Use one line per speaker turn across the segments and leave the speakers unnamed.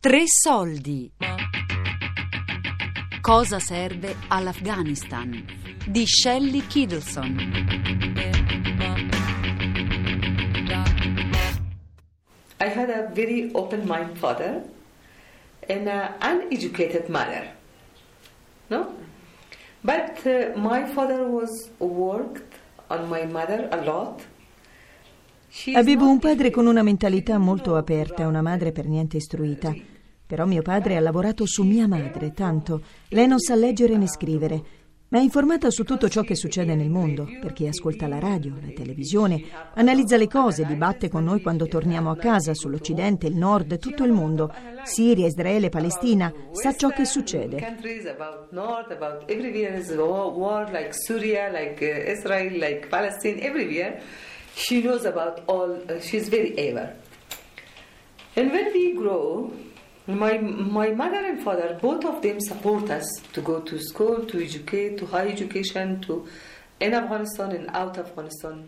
Tre soldi. Cosa serve all'Afghanistan? Di Shelley Kiddleson.
I had a very open mind father and an uneducated mother. No? But uh, my father was worked on my mother a lot.
Avevo un padre con una mentalità molto aperta, una madre per niente istruita. Però mio padre ha lavorato su mia madre, tanto. Lei non sa leggere né scrivere, ma è informata su tutto ciò che succede nel mondo, perché ascolta la radio, la televisione, analizza le cose, dibatte con noi quando torniamo a casa sull'Occidente, il Nord, tutto il mondo, Siria, Israele, Palestina, sa ciò che succede.
She knows about all, uh, she's very aware. And when we grow, my, my mother and father, both of them support us to go to school, to educate, to high education, to in Afghanistan and out of Afghanistan.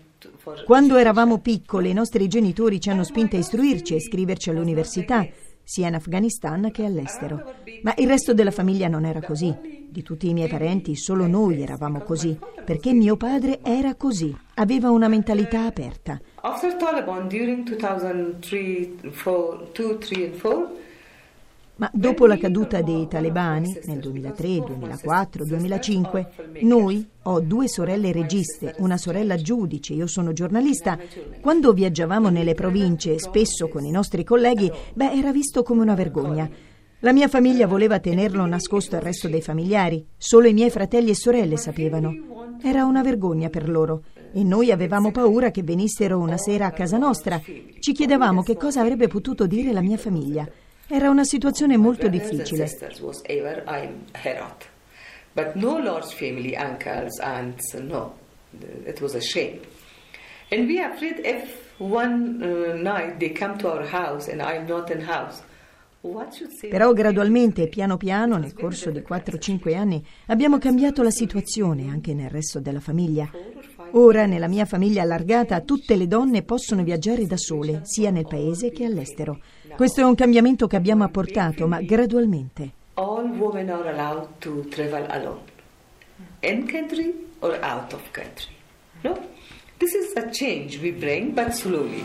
Quando eravamo piccoli, i nostri genitori ci hanno spinto a istruirci e iscriverci all'università, sia in Afghanistan che all'estero. Ma il resto della famiglia non era così. Di tutti i miei parenti, solo noi eravamo così, perché mio padre era così, aveva una mentalità aperta.
After Taliban, during 2003, 4, 2, 3 and 4,
ma dopo la caduta dei talebani nel 2003, 2004, 2005, noi, ho due sorelle registe, una sorella giudice, io sono giornalista, quando viaggiavamo nelle province, spesso con i nostri colleghi, beh, era visto come una vergogna. La mia famiglia voleva tenerlo nascosto al resto dei familiari, solo i miei fratelli e sorelle sapevano. Era una vergogna per loro e noi avevamo paura che venissero una sera a casa nostra. Ci chiedevamo che cosa avrebbe potuto dire la mia famiglia. Era una situazione molto difficile.
But no large family, uncles, aunts, no. It was a shame. And we are afraid if one uh, night they come to our house and I'm not in house,
però gradualmente, piano piano, nel corso di 4-5 anni, abbiamo cambiato la situazione anche nel resto della famiglia. Ora, nella mia famiglia allargata, tutte le donne possono viaggiare da sole, sia nel paese che all'estero. Questo è un cambiamento che abbiamo apportato, ma gradualmente.
All women are allowed to travel alone, in country or out of country. No? This is a change we bring, but slowly.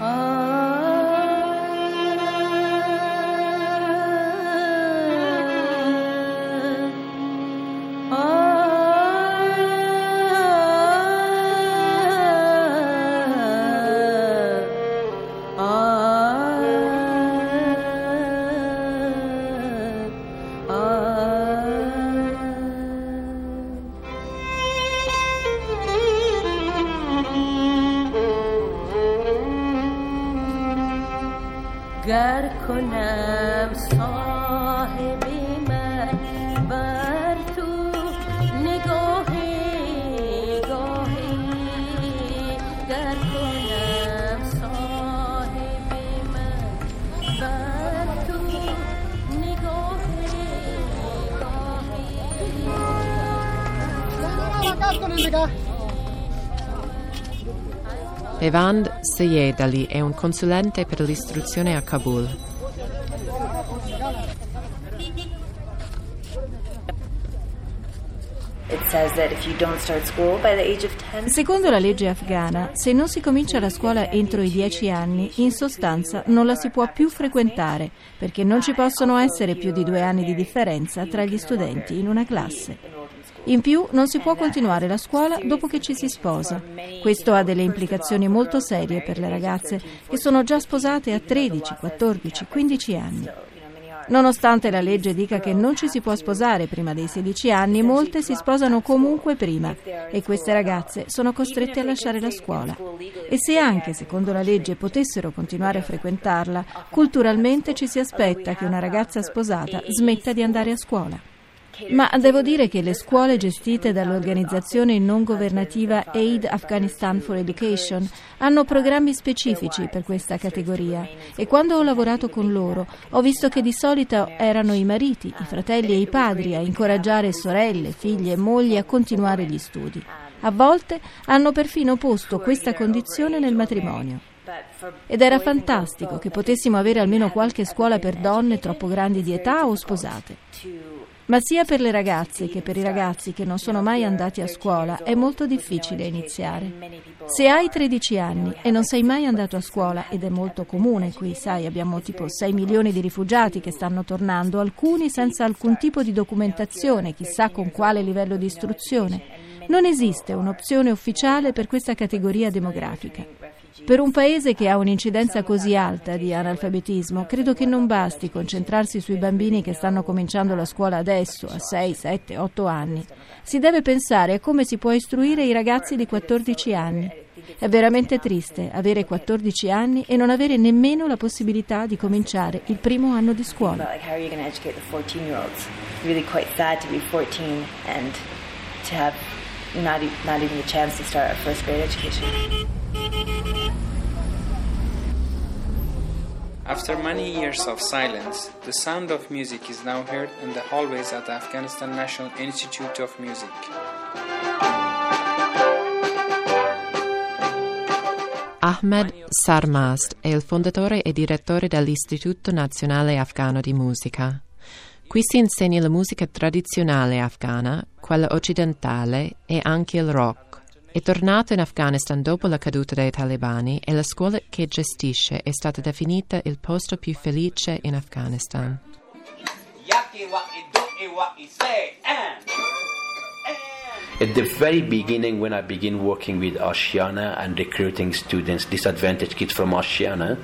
Ah. کنم صاحب من بر تو نگاه گاهی گر کنم صاحب من بر تو نگاه گاهی
Evand Seyedali è un consulente per l'istruzione a Kabul.
Secondo la legge afghana, se non si comincia la scuola entro i 10 anni, in sostanza non la si può più frequentare, perché non ci possono essere più di due anni di differenza tra gli studenti in una classe. In più non si può continuare la scuola dopo che ci si sposa. Questo ha delle implicazioni molto serie per le ragazze che sono già sposate a 13, 14, 15 anni. Nonostante la legge dica che non ci si può sposare prima dei 16 anni, molte si sposano comunque prima e queste ragazze sono costrette a lasciare la scuola. E se anche, secondo la legge, potessero continuare a frequentarla, culturalmente ci si aspetta che una ragazza sposata smetta di andare a scuola. Ma devo dire che le scuole gestite dall'organizzazione non governativa Aid Afghanistan for Education hanno programmi specifici per questa categoria e quando ho lavorato con loro ho visto che di solito erano i mariti, i fratelli e i padri a incoraggiare sorelle, figlie e mogli a continuare gli studi. A volte hanno perfino posto questa condizione nel matrimonio. Ed era fantastico che potessimo avere almeno qualche scuola per donne troppo grandi di età o sposate. Ma sia per le ragazze che per i ragazzi che non sono mai andati a scuola è molto difficile iniziare. Se hai 13 anni e non sei mai andato a scuola, ed è molto comune qui, sai, abbiamo tipo 6 milioni di rifugiati che stanno tornando, alcuni senza alcun tipo di documentazione, chissà con quale livello di istruzione, non esiste un'opzione ufficiale per questa categoria demografica. Per un paese che ha un'incidenza così alta di analfabetismo, credo che non basti concentrarsi sui bambini che stanno cominciando la scuola adesso, a 6, 7, 8 anni. Si deve pensare a come si può istruire i ragazzi di 14 anni. È veramente triste avere 14 anni e non avere nemmeno la possibilità di cominciare il primo anno di scuola.
Not, not even the chance to start our first grade education.
After many years of silence, the sound of music is now heard in the hallways at the Afghanistan National Institute of Music.
Ahmed Sarmast è il fondatore e direttore dell'Istituto Nazionale Afghano di Musica. Qui si insegna la musica tradizionale afghana, quella occidentale e anche il rock. È tornato in Afghanistan dopo la caduta dei talebani e la scuola che gestisce è stata definita il posto più felice in Afghanistan.
At the very beginning, when I began working with Ashiana and recruiting students, disadvantaged kids from Ashiana,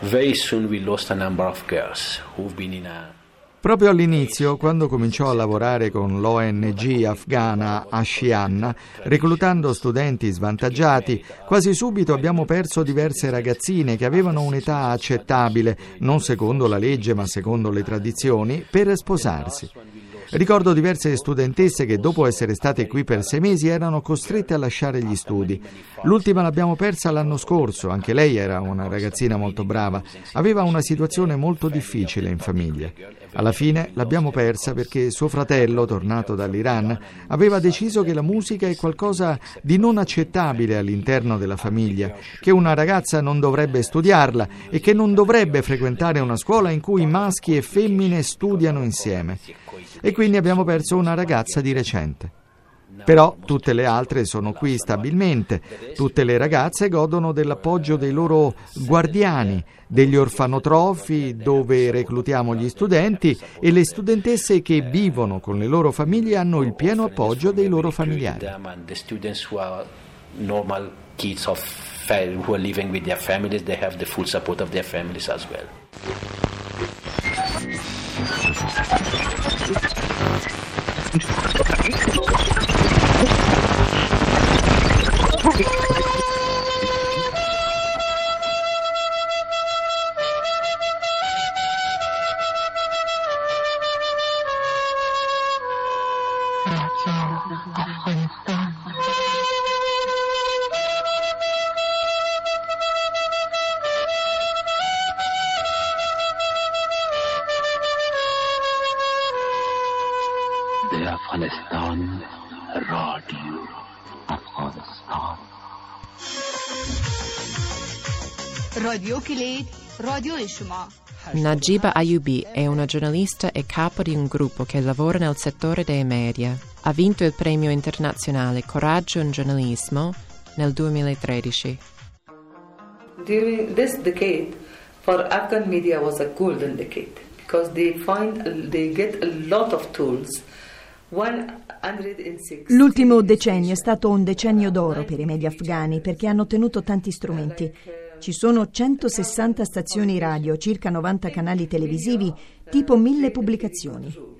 very soon we lost a number of girls who've been in a
Proprio all'inizio, quando cominciò a lavorare con l'ONG afghana Ashian, reclutando studenti svantaggiati, quasi subito abbiamo perso diverse ragazzine che avevano un'età accettabile, non secondo la legge ma secondo le tradizioni, per sposarsi. Ricordo diverse studentesse che dopo essere state qui per sei mesi erano costrette a lasciare gli studi. L'ultima l'abbiamo persa l'anno scorso, anche lei era una ragazzina molto brava, aveva una situazione molto difficile in famiglia. Alla fine l'abbiamo persa perché suo fratello, tornato dall'Iran, aveva deciso che la musica è qualcosa di non accettabile all'interno della famiglia, che una ragazza non dovrebbe studiarla e che non dovrebbe frequentare una scuola in cui maschi e femmine studiano insieme e quindi abbiamo perso una ragazza di recente. Però tutte le altre sono qui stabilmente, tutte le ragazze godono dell'appoggio dei loro guardiani, degli orfanotrofi dove reclutiamo gli studenti e le studentesse che vivono con le loro famiglie hanno il pieno appoggio dei loro familiari.
Kids of who are living with their families, they have the full support of their families as well.
افغانستان رادیو افغانستان رادیو کلید رادیو شما
Najiba Ayubi è una giornalista e capo di un gruppo che lavora nel settore dei media. Ha vinto il premio internazionale Coraggio in giornalismo nel 2013.
During this decade, for Afghan media was a golden decade because they find they get a lot of tools
L'ultimo decennio è stato un decennio d'oro per i media afghani perché hanno ottenuto tanti strumenti. Ci sono 160 stazioni radio, circa 90 canali televisivi, tipo mille pubblicazioni.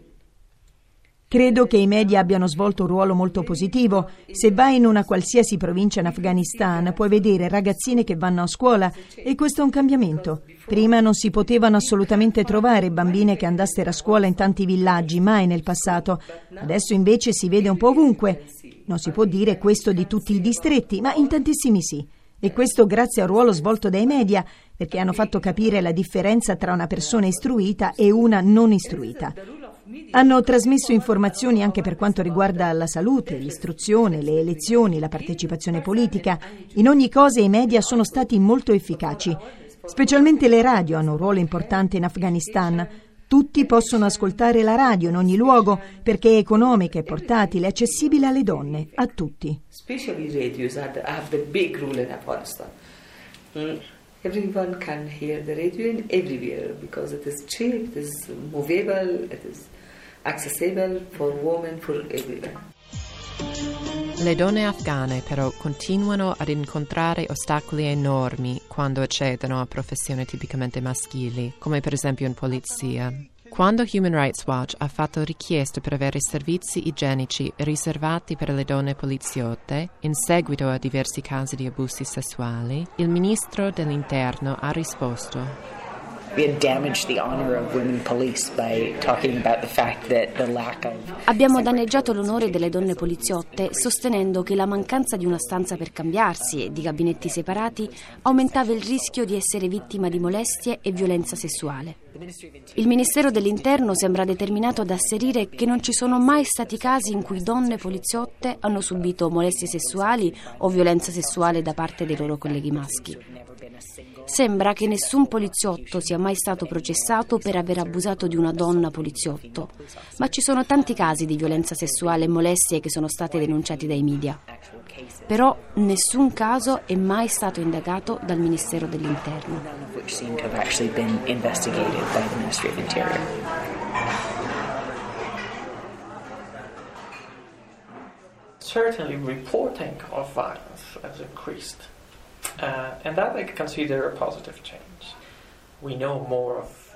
Credo che i media abbiano svolto un ruolo molto positivo. Se vai in una qualsiasi provincia in Afghanistan puoi vedere ragazzine che vanno a scuola e questo è un cambiamento. Prima non si potevano assolutamente trovare bambine che andassero a scuola in tanti villaggi, mai nel passato. Adesso invece si vede un po' ovunque. Non si può dire questo di tutti i distretti, ma in tantissimi sì. E questo grazie al ruolo svolto dai media, perché hanno fatto capire la differenza tra una persona istruita e una non istruita. Hanno trasmesso informazioni anche per quanto riguarda la salute, l'istruzione, le elezioni, la partecipazione politica. In ogni cosa i media sono stati molto efficaci. Specialmente le radio hanno un ruolo importante in Afghanistan. Tutti possono ascoltare la radio in ogni luogo perché è economica, è portatile, è accessibile alle donne, a tutti.
Especially radios have the big in Afghanistan. Mm. Everyone can hear the radio in everywhere because it is cheap, it is movable, it is accessible for women, for everyone.
Le donne afghane però continuano ad incontrare ostacoli enormi quando accedono a professioni tipicamente maschili, come per esempio in polizia. Quando Human Rights Watch ha fatto richieste per avere servizi igienici riservati per le donne poliziotte in seguito a diversi casi di abusi sessuali, il ministro dell'Interno ha risposto
Abbiamo danneggiato l'onore delle donne poliziotte sostenendo che la mancanza di una stanza per cambiarsi e di gabinetti separati aumentava il rischio di essere vittima di molestie e violenza sessuale. Il Ministero dell'Interno sembra determinato ad asserire che non ci sono mai stati casi in cui donne poliziotte hanno subito molestie sessuali o violenza sessuale da parte dei loro colleghi maschi. Sembra che nessun poliziotto sia mai stato processato per aver abusato di una donna poliziotto, ma ci sono tanti casi di violenza sessuale e molestie che sono stati denunciati dai media. Però nessun caso è mai stato indagato dal Ministero dell'Interno.
Certainly reporting of violence has increased. Uh, and that I consider a positive change. We know more of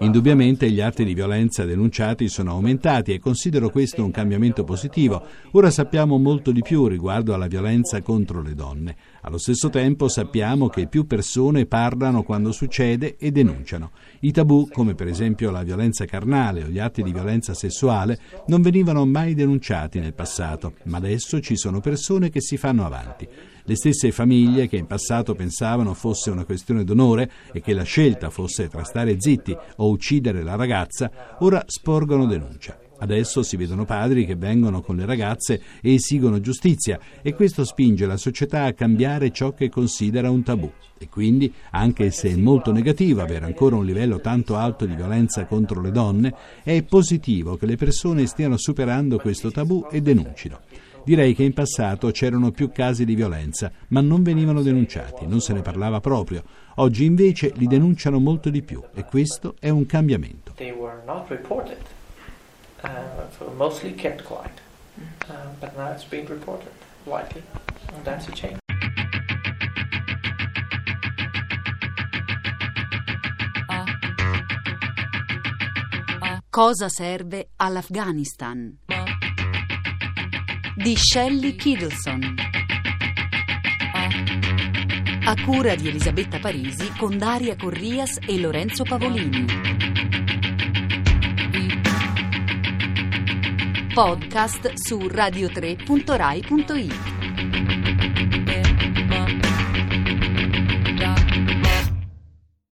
Indubbiamente gli atti di violenza denunciati sono aumentati e considero questo un cambiamento positivo. Ora sappiamo molto di più riguardo alla violenza contro le donne. Allo stesso tempo sappiamo che più persone parlano quando succede e denunciano. I tabù, come per esempio la violenza carnale o gli atti di violenza sessuale, non venivano mai denunciati nel passato, ma adesso ci sono persone che si fanno avanti. Le stesse famiglie che in passato pensavano fosse una questione d'onore e che la scelta fosse tra stare zitti o uccidere la ragazza, ora sporgono denuncia. Adesso si vedono padri che vengono con le ragazze e esigono giustizia e questo spinge la società a cambiare ciò che considera un tabù. E quindi, anche se è molto negativo avere ancora un livello tanto alto di violenza contro le donne, è positivo che le persone stiano superando questo tabù e denuncino. Direi che in passato c'erano più casi di violenza, ma non venivano denunciati, non se ne parlava proprio. Oggi invece li denunciano molto di più e questo è un cambiamento.
They were not reported, uh, so mostly kept quiet, uh, but now it's being reported widely, and that's a change.
Cosa serve all'Afghanistan? Di Shelley Kiddleson. A cura di Elisabetta Parisi con Daria Corrias e Lorenzo Pavolini. Podcast su radio3.rai.it.